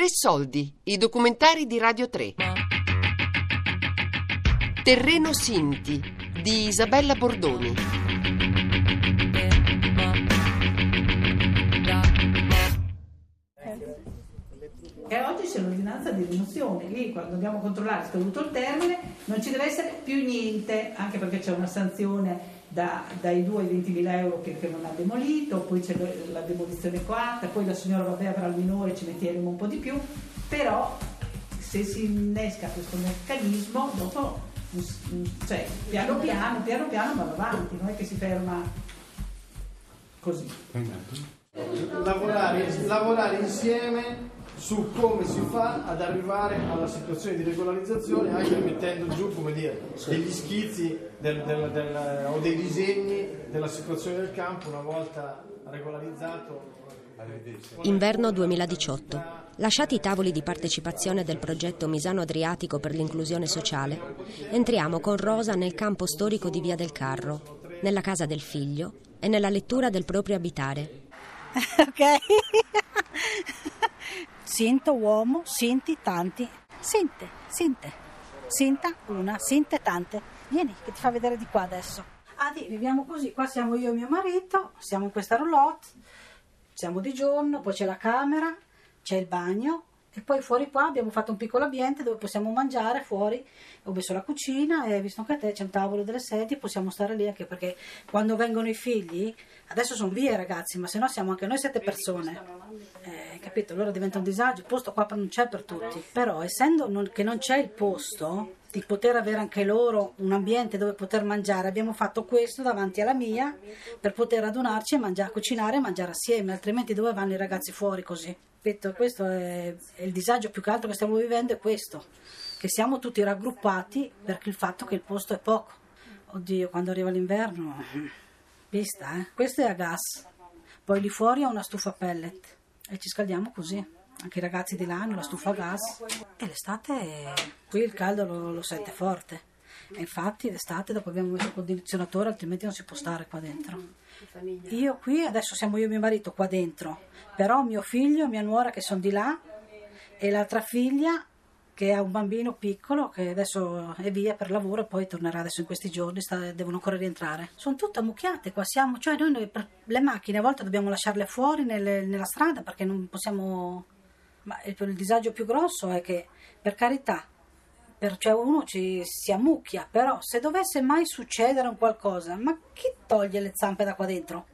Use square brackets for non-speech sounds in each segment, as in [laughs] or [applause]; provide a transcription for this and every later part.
Tre soldi, i documentari di Radio 3. Terreno Sinti di Isabella Bordoni. C'è l'ordinanza di rimozione, lì quando dobbiamo controllare scaduto il termine non ci deve essere più niente, anche perché c'è una sanzione da- dai 2 ai 20 mila euro che, non ha demolito, poi c'è la- demolizione coatta, poi la signora vabbè per il minore ci metteremo un po' di più, però se si innesca questo meccanismo dopo mm, cioè, piano piano, piano piano va avanti, non è che si ferma così. lavorare, lavorare insieme su come si fa ad arrivare alla situazione di regolarizzazione anche mettendo giù come dire, degli schizzi del- del- del- o dei disegni della situazione del campo una volta regolarizzato Inverno 2018. Lasciati i tavoli di partecipazione del progetto Misano Adriatico per l'inclusione sociale, entriamo con Rosa nel campo storico di Via del Carro, nella casa del figlio e nella lettura del proprio abitare. [laughs] ok? [laughs] Sinto uomo, sinti tanti. Sinte, sinte. Sinta una, sinte tante. Vieni, che ti fa vedere di qua adesso. Ah, di, viviamo così. Qua siamo io e mio marito, siamo in questa roulotte, siamo di giorno, poi c'è la camera, c'è il bagno. E poi fuori qua abbiamo fatto un piccolo ambiente dove possiamo mangiare fuori, ho messo la cucina e visto che a te c'è un tavolo delle sedie, possiamo stare lì anche perché quando vengono i figli, adesso sono via i ragazzi, ma se no siamo anche noi sette persone. Eh, capito? Allora diventa un disagio, il posto qua non c'è per tutti. Però essendo non- che non c'è il posto di poter avere anche loro un ambiente dove poter mangiare, abbiamo fatto questo davanti alla mia per poter adunarci e mangiare, cucinare e mangiare assieme, altrimenti dove vanno i ragazzi fuori così? Capito? Questo è, è il disagio più che altro che stiamo vivendo, è questo, che siamo tutti raggruppati perché il fatto che il posto è poco. Oddio, quando arriva l'inverno, vista, eh? Questo è a gas, poi lì fuori è una stufa pellet e ci scaldiamo così. Anche i ragazzi di là hanno la stufa a gas e l'estate qui il caldo lo, lo sente forte. E infatti l'estate dopo abbiamo messo il condizionatore, altrimenti non si può stare qua dentro. Io qui, adesso siamo io e mio marito qua dentro, però mio figlio mia nuora che sono di là e l'altra figlia che ha un bambino piccolo che adesso è via per lavoro e poi tornerà adesso in questi giorni, sta- devono ancora rientrare. Sono tutte ammucchiate qua, siamo, cioè noi, noi le macchine a volte dobbiamo lasciarle fuori nelle- nella strada perché non possiamo... Ma il, il disagio più grosso è che, per carità, per- cioè uno ci, si ammucchia, però se dovesse mai succedere un qualcosa, ma chi toglie le zampe da qua dentro?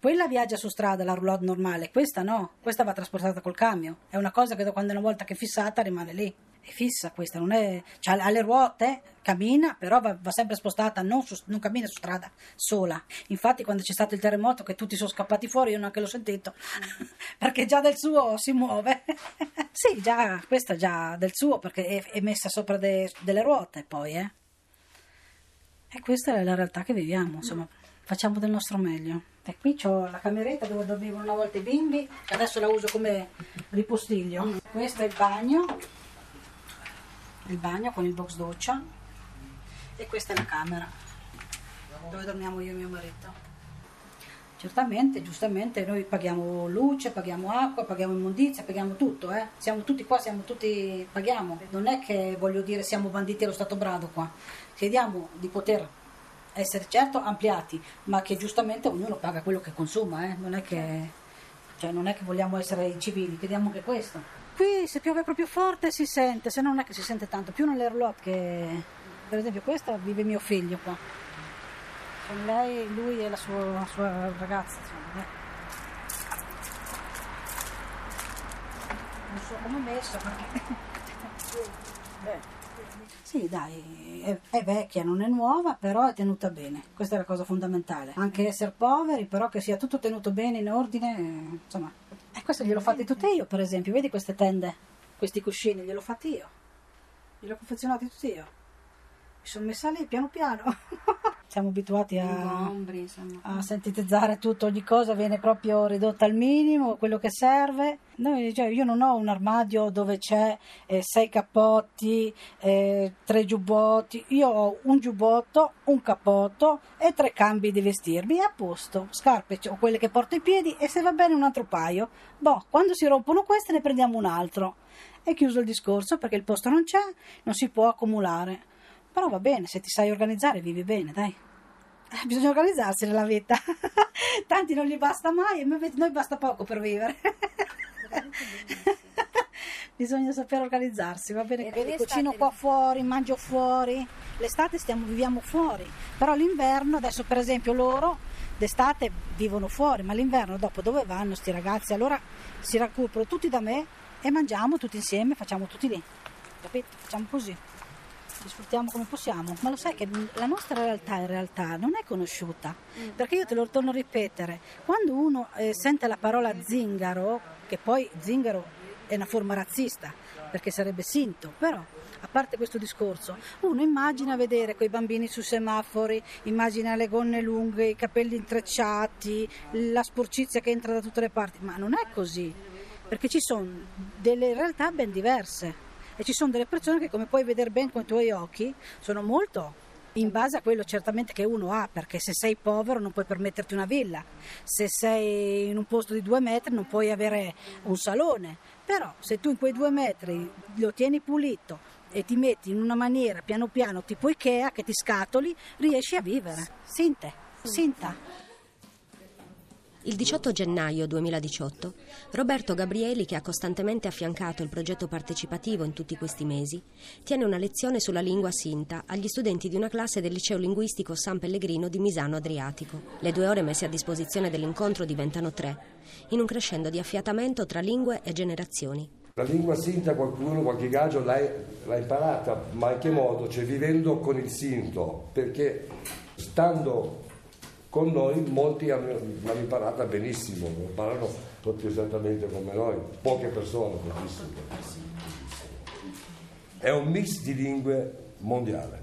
Quella viaggia su strada, la roulotte normale, questa no, questa va trasportata col camion. È una cosa che da quando una volta che è fissata rimane lì. È fissa questa, non è. Cioè, ha le ruote, cammina, però va, va sempre spostata, non, su- non cammina su strada sola. Infatti, quando c'è stato il terremoto, che tutti sono scappati fuori, io neanche l'ho sentito, [laughs] perché già del suo si muove. [laughs] sì, già, questa già del suo, perché è, è messa sopra de- delle ruote poi, eh. E questa è la realtà che viviamo, insomma, facciamo del nostro meglio. E qui ho la cameretta dove dormivano una volta i bimbi, adesso la uso come ripostiglio. Questo è il bagno, il bagno con il box doccia e questa è la camera dove dormiamo io e mio marito. Certamente, giustamente, noi paghiamo luce, paghiamo acqua, paghiamo immondizia, paghiamo tutto, eh. Siamo tutti qua, siamo tutti, paghiamo. Non è che, voglio dire, siamo banditi allo Stato brado qua. Chiediamo di poter essere certo ampliati, ma che giustamente ognuno paga quello che consuma, eh. Non è che, cioè, non è che vogliamo essere incivili, chiediamo anche questo. Qui se piove proprio forte si sente, se no non è che si sente tanto, più roulotte che... Per esempio questa vive mio figlio qua. Con lei, lui e la sua, la sua ragazza. insomma. Non so come è messo perché... [laughs] Beh. Sì, dai, è, è vecchia, non è nuova, però è tenuta bene. Questa è la cosa fondamentale. Anche essere poveri, però che sia tutto tenuto bene, in ordine, eh, insomma. Questo gliel'ho fatti tutti io, per esempio. Vedi queste tende, questi cuscini, gliel'ho fatti io. Gliel'ho confezionati tutti io. sono messa lì piano piano. [laughs] Siamo abituati a, a sintetizzare tutto, ogni cosa viene proprio ridotta al minimo, quello che serve. Noi, cioè, io non ho un armadio dove c'è eh, sei cappotti, eh, tre giubbotti, io ho un giubbotto, un cappotto e tre cambi di vestirmi, a posto. Scarpe ho quelle che porto ai piedi e se va bene un altro paio. Boh, quando si rompono queste ne prendiamo un altro. È chiuso il discorso perché il posto non c'è, non si può accumulare. Però va bene, se ti sai organizzare vivi bene, dai. Eh, Bisogna organizzarsi nella vita. [laughs] Tanti non gli basta mai e noi basta poco per vivere. [laughs] Bisogna saper organizzarsi, va bene? L'estate- cucino qua fuori, mangio fuori. L'estate stiamo, viviamo fuori, però l'inverno, adesso per esempio loro d'estate vivono fuori, ma l'inverno dopo dove vanno sti ragazzi? Allora si recuperano tutti da me e mangiamo tutti insieme, facciamo tutti lì. Capito? Facciamo così. Ci sfruttiamo come possiamo, ma lo sai che la nostra realtà in realtà non è conosciuta, perché io te lo torno a ripetere, quando uno eh, sente la parola zingaro, che poi zingaro è una forma razzista, perché sarebbe sinto, però a parte questo discorso, uno immagina vedere quei bambini sui semafori, immagina le gonne lunghe, i capelli intrecciati, la sporcizia che entra da tutte le parti, ma non è così, perché ci sono delle realtà ben diverse e ci sono delle persone che come puoi vedere ben con i tuoi occhi sono molto in base a quello certamente che uno ha, perché se sei povero non puoi permetterti una villa, se sei in un posto di due metri non puoi avere un salone, però se tu in quei due metri lo tieni pulito e ti metti in una maniera piano piano tipo Ikea che ti scatoli, riesci a vivere. Sinte, sinta. Il 18 gennaio 2018, Roberto Gabrieli, che ha costantemente affiancato il progetto partecipativo in tutti questi mesi, tiene una lezione sulla lingua sinta agli studenti di una classe del liceo linguistico San Pellegrino di Misano Adriatico. Le due ore messe a disposizione dell'incontro diventano tre, in un crescendo di affiatamento tra lingue e generazioni. La lingua sinta qualcuno, qualche gaggio l'ha, l'ha imparata, ma in che modo? Cioè vivendo con il sinto, perché stando con noi molti hanno, l'hanno imparata benissimo, lo imparano proprio esattamente come noi, poche persone, pochissime. È un mix di lingue mondiale.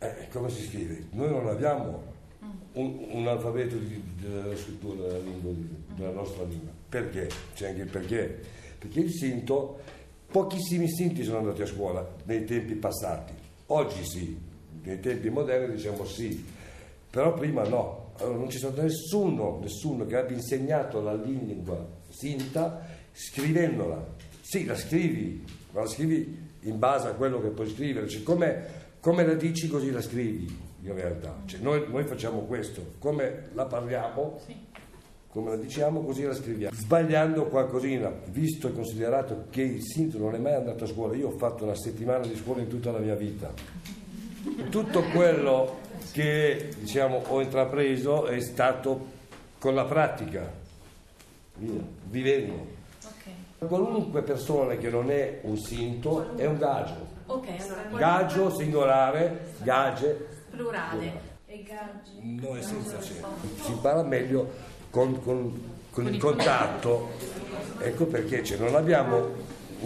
Eh, come si scrive? Noi non abbiamo un, un alfabeto di- della scrittura della, lingua, della nostra lingua. Perché? C'è anche il perché. Perché il sinto, pochissimi sinti sono andati a scuola nei tempi passati. Oggi sì, nei tempi moderni diciamo sì, però prima no. Allora non c'è stato nessuno, nessuno che abbia insegnato la lingua sinta scrivendola. Sì, la scrivi, ma la scrivi in base a quello che puoi scrivere. Cioè, come, come la dici così la scrivi in realtà. Cioè, noi, noi facciamo questo, come la parliamo, come la diciamo così la scriviamo. Sbagliando qualcosina, visto e considerato che il sinto non è mai andato a scuola, io ho fatto una settimana di scuola in tutta la mia vita. Tutto quello che diciamo, ho intrapreso è stato con la pratica, vivendo. Qualunque persona che non è un sinto è un gaggio. Ok, allora Gaggio singolare, gage, plurale. E gaggi. no è senza c'è. Si impara meglio con, con- con il contatto. Ecco perché cioè, non abbiamo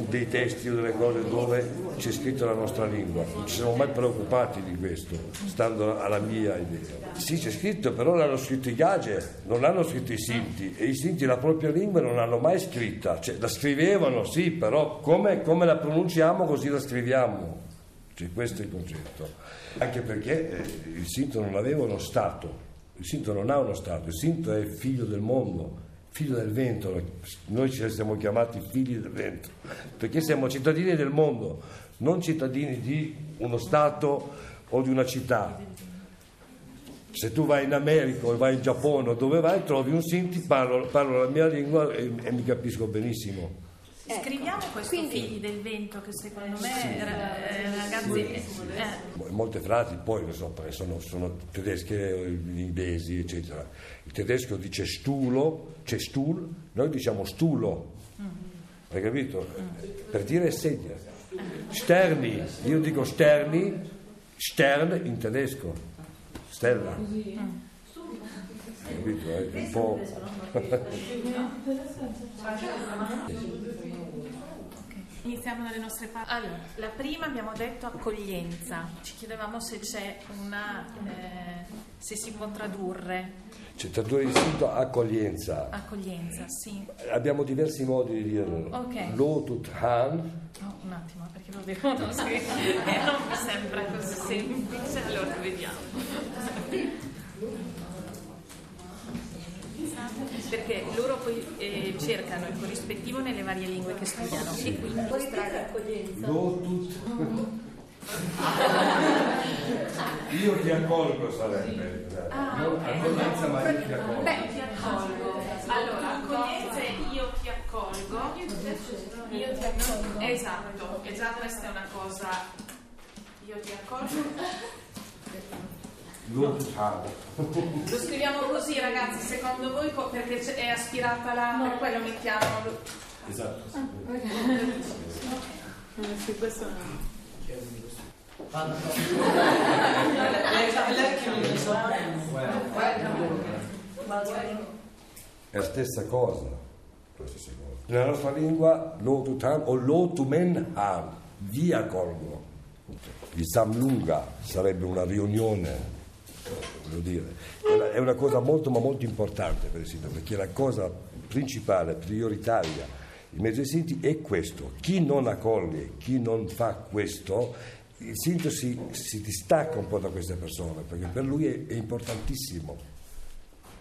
dei testi o delle cose dove c'è scritto la nostra lingua. Non ci siamo mai preoccupati di questo, stando alla mia idea. Sì, c'è scritto, però l'hanno scritto i gage, non l'hanno scritto i sinti. E i sinti la propria lingua non l'hanno mai scritta. Cioè, la scrivevano, sì, però come, come la pronunciamo così la scriviamo. Cioè, questo è il concetto. Anche perché eh, il Sinto non aveva uno Stato, il Sinto non ha uno Stato, il Sinto è figlio del mondo, figlio del vento, noi ci siamo chiamati figli del vento, perché siamo cittadini del mondo, non cittadini di uno Stato o di una città. Se tu vai in America o vai in Giappone o dove vai, trovi un Sinti, parlo, parlo la mia lingua e, e mi capisco benissimo. Scriviamo questo figli del vento che secondo me eh, ragazzi eh, molte frasi poi non so, sono, sono tedesche, inglesi, eccetera. Tedesco dice stulo, c'è stul, noi diciamo stulo, hai capito? Per dire sedia. Sterni, io dico sterni, stern in tedesco, stella. Hai capito? È un po'. [laughs] Iniziamo dalle nostre parti. Allora, la prima abbiamo detto accoglienza. Ci chiedevamo se c'è una. Eh, se si può tradurre. C'è tradurre il sito accoglienza. Accoglienza, sì. Abbiamo diversi modi di dirlo. Ok. Lo tut han, No, un attimo, perché lo devo [laughs] non scrivere. E non mi sembra così semplice. Allora, vediamo. Perché loro poi eh, cercano il corrispettivo nelle varie lingue che studiano e quindi lo tut. Io ti accolgo sarebbe. Non accoglienza ma io ti accolgo. Beh, ti accolgo. Allora, accoglienza è io ti accolgo. Io ti accolgo. Esatto, e già questa è una cosa. Io ti accolgo. Lo han. [laughs] Lo scriviamo così, ragazzi, secondo voi, co- perché è aspirata la. Per quello mettiamo. Esatto. [laughs] È la stessa cosa. La stessa cosa. Nella nostra lingua lo tut han o lo tu men han, vi accolgo. Il Samlunga sarebbe una riunione voglio dire, è una, cosa molto ma molto importante per il sindaco, perché la cosa principale, prioritaria in mezzo ai sinti è questo. Chi non accoglie, chi non fa questo, il sindaco si, si distacca un po' da queste persone, perché per lui è, è importantissimo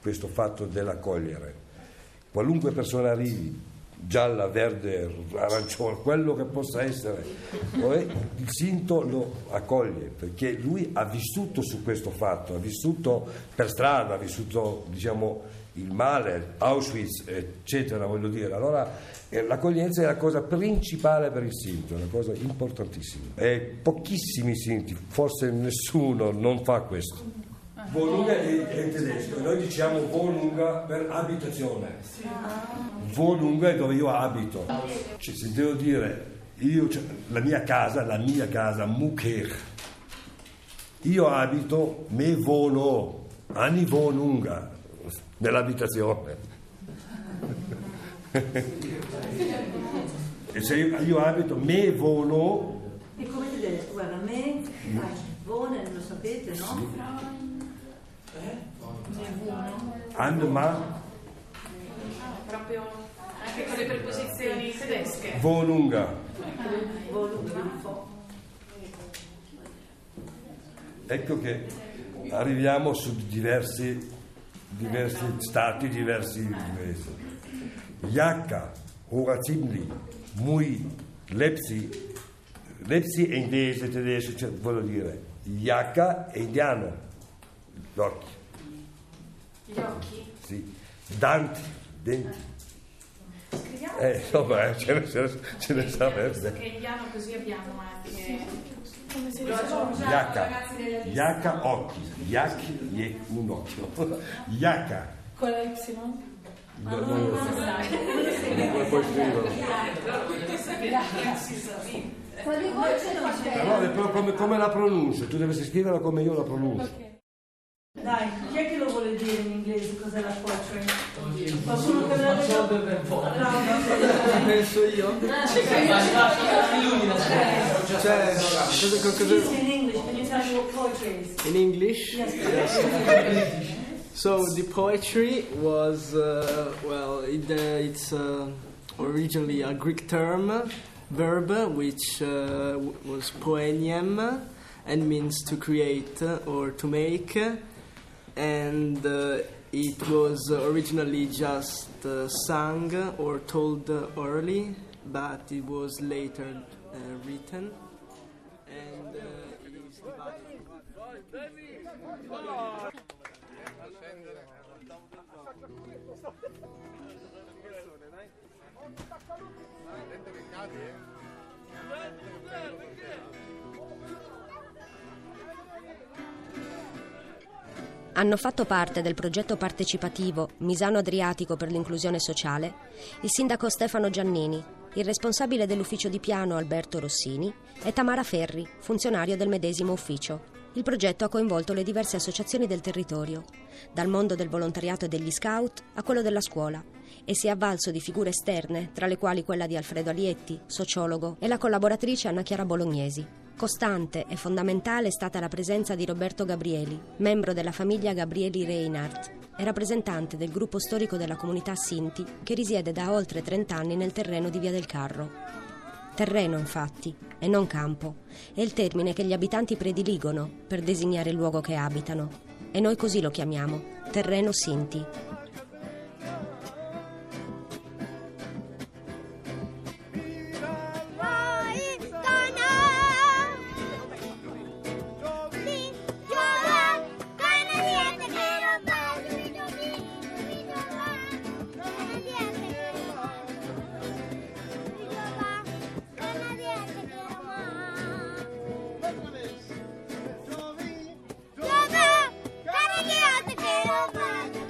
questo fatto dell'accogliere. Qualunque persona arrivi, gialla, verde, arancione, quello che possa essere, poi il sinto lo accoglie perché lui ha vissuto su questo fatto, ha vissuto per strada, ha vissuto diciamo il male, Auschwitz, eccetera, voglio dire. Allora eh, l'accoglienza è la cosa principale per il sinto, è una cosa importantissima. E pochissimi sinti, forse nessuno non fa questo. Wohnung è in tedesco, noi diciamo Wohnung per abitazione. Wohnung è dove io abito. Cioè, se devo dire, io, cioè, la mia casa, la mia casa, Muker. Io abito, me volo, anni Wohnung, nell'abitazione. e se io, io abito, me volo, E come tedesco, guarda, me, Vone, lo sapete, no? an ma, Proprio anche con le preposizioni tedesche. Wohnung. Ecco che arriviamo su diversi, diversi stati, diversi inglesi. Jaka, Horazimli, Mui, Lepsi, Lepsi è inglese, tedesco, cioè, voglio dire, Jaka è indiano, gli occhi, Gli occhi. sì, Danti, denti. Scriviamo Eh, insomma, eh, ce ne, ce ne, ce ne sa questo verde. che in indiano così abbiamo anche. Come si Lo dice? lista. Yaka occhi, Yak è un occhio, Yaka, Con la Y? no, non lo so, non puoi- puoi scriverlo. Però, come, come la pronuncia? Tu dovresti scriverla come io la pronuncio. Dai, chi è che lo vuole dire in inglese cos'è la poetry? Qualcuno che me lo dica? No, no, Penso io. Cioè, cosa, cosa, Please, in English, can you tell me what poetry is? in English? Yes. So the poetry was uh, well, it, uh, it's uh, originally a Greek term, verb, which uh, was poenium, and means to create or to make, and uh, it was originally just uh, sung or told orally, but it was later uh, written, and uh. Hanno fatto parte del progetto partecipativo Misano Adriatico per l'inclusione sociale il sindaco Stefano Giannini, il responsabile dell'ufficio di piano Alberto Rossini e Tamara Ferri, funzionario del medesimo ufficio. Il progetto ha coinvolto le diverse associazioni del territorio, dal mondo del volontariato e degli scout a quello della scuola, e si è avvalso di figure esterne, tra le quali quella di Alfredo Alietti, sociologo, e la collaboratrice Anna Chiara Bolognesi. Costante e fondamentale è stata la presenza di Roberto Gabrieli, membro della famiglia Gabrieli Reinhardt e rappresentante del gruppo storico della comunità Sinti che risiede da oltre 30 anni nel terreno di Via del Carro. Terreno, infatti, e non campo, è il termine che gli abitanti prediligono per designare il luogo che abitano. E noi così lo chiamiamo, terreno Sinti.